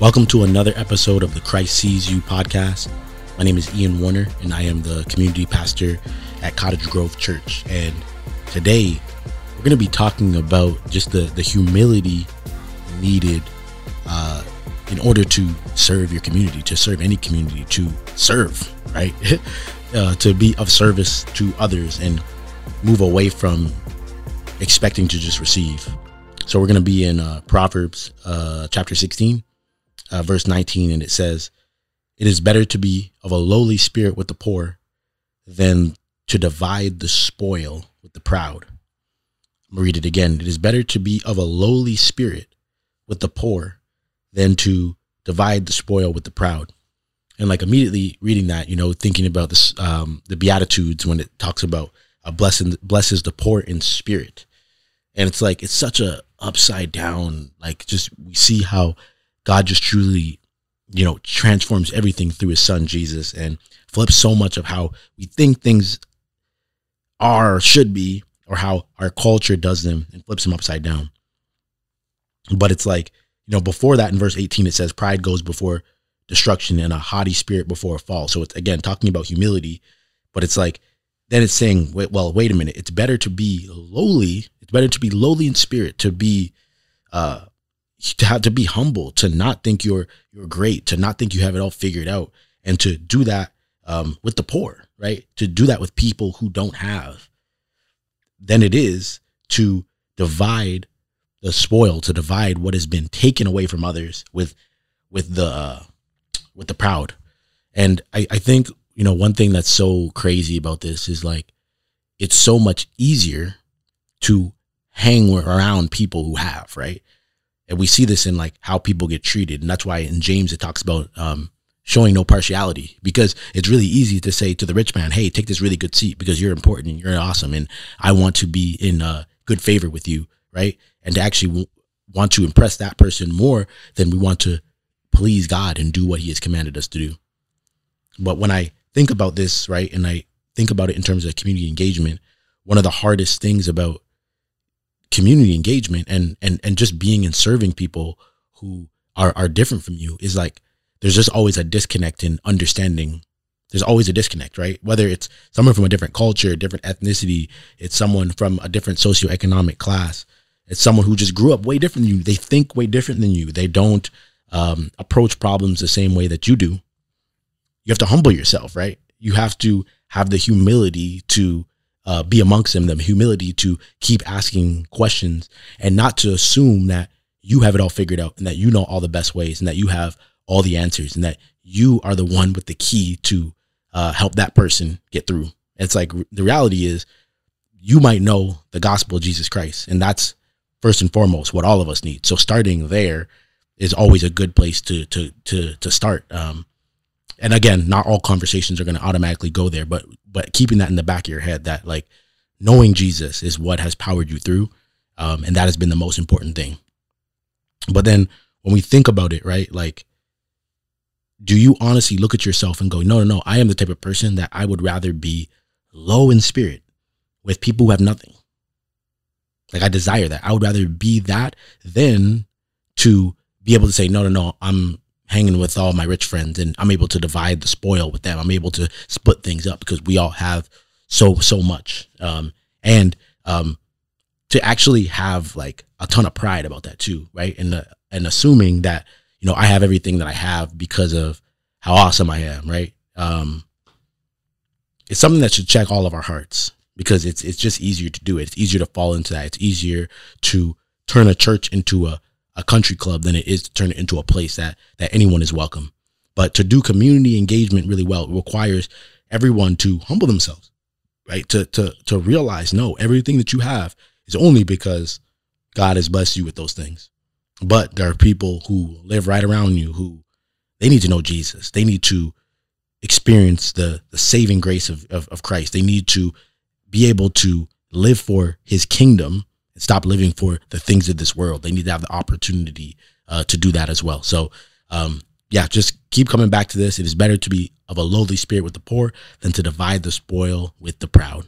Welcome to another episode of the Christ Sees You podcast. My name is Ian Warner, and I am the community pastor at Cottage Grove Church. And today, we're going to be talking about just the, the humility needed uh, in order to serve your community, to serve any community, to serve, right? uh, to be of service to others and move away from expecting to just receive. So we're going to be in uh, Proverbs uh, chapter 16, uh, verse 19, and it says, It is better to be of a lowly spirit with the poor than to divide the spoil with the proud. I'm going to read it again. It is better to be of a lowly spirit with the poor than to divide the spoil with the proud. And like immediately reading that, you know, thinking about this, um, the Beatitudes when it talks about a blessing blesses the poor in spirit. And it's like, it's such a upside down, like just we see how God just truly, you know, transforms everything through his son Jesus and flips so much of how we think things are should be or how our culture does them and flips them upside down. But it's like, you know, before that in verse 18, it says, Pride goes before destruction and a haughty spirit before a fall. So it's again talking about humility, but it's like, then it's saying, wait, well, wait a minute. It's better to be lowly. It's better to be lowly in spirit, to be, uh, to have to be humble, to not think you're you're great, to not think you have it all figured out, and to do that um, with the poor, right? To do that with people who don't have, than it is to divide the spoil, to divide what has been taken away from others with with the uh, with the proud. And I, I think you know one thing that's so crazy about this is like it's so much easier to hang around people who have right and we see this in like how people get treated. And that's why in james it talks about um, showing no partiality. Because it's really easy to say to the rich man hey take this really good seat because you're important and you're awesome and i want to be in uh, good favor with you right? And to actually w- want to impress that person more than we want to please god and do what he has commanded us to do. But when i think about this right and i think about it in terms of community engagement one of the hardest things about community engagement and and and just being and serving people who are are different from you is like there's just always a disconnect in understanding. There's always a disconnect right? Whether it's someone from a different culture different ethnicity it's someone from a different socioeconomic class it's someone who just grew up way different than you. They think way different than you. They don't um, approach problems the same way that you do. You have to humble yourself right? You have to have the humility to uh, be amongst them, the humility to keep asking questions and not to assume that you have it all figured out and that you know all the best ways and that you have all the answers and that you are the one with the key to uh, help that person get through. It's like the reality is you might know the gospel of Jesus Christ, and that's first and foremost what all of us need. So starting there is always a good place to to to to start. Um, and again, not all conversations are going to automatically go there, but but keeping that in the back of your head that like knowing Jesus is what has powered you through, um, and that has been the most important thing. But then when we think about it, right, like, do you honestly look at yourself and go, no, no, no, I am the type of person that I would rather be low in spirit with people who have nothing. Like I desire that. I would rather be that than to be able to say, no, no, no, I'm hanging with all my rich friends and I'm able to divide the spoil with them. I'm able to split things up because we all have so so much. Um, and um, to actually have like a ton of pride about that too, right? And the, and assuming that you know I have everything that I have because of how awesome I am, right? Um, it's something that should check all of our hearts because it's it's just easier to do it. It's easier to fall into that. It's easier to turn a church into a a country club than it is to turn it into a place that that anyone is welcome. But to do community engagement really well requires everyone to humble themselves, right? To to to realize no, everything that you have is only because God has blessed you with those things. But there are people who live right around you who they need to know Jesus. They need to experience the the saving grace of, of, of Christ. They need to be able to live for his kingdom and stop living for the things of this world. They need to have the opportunity uh, to do that as well. So, um, yeah, just keep coming back to this. It is better to be of a lowly spirit with the poor than to divide the spoil with the proud.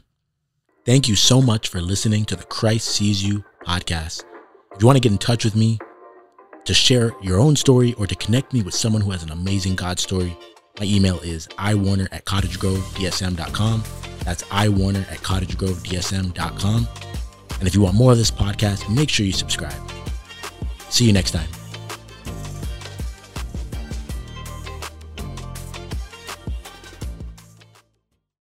Thank you so much for listening to the Christ Sees You podcast. If you want to get in touch with me, to share your own story or to connect me with someone who has an amazing God story, my email is iwarner at cottagegrovedsm.com. That's iwarner at cottagegrovedsm.com. And if you want more of this podcast, make sure you subscribe. See you next time.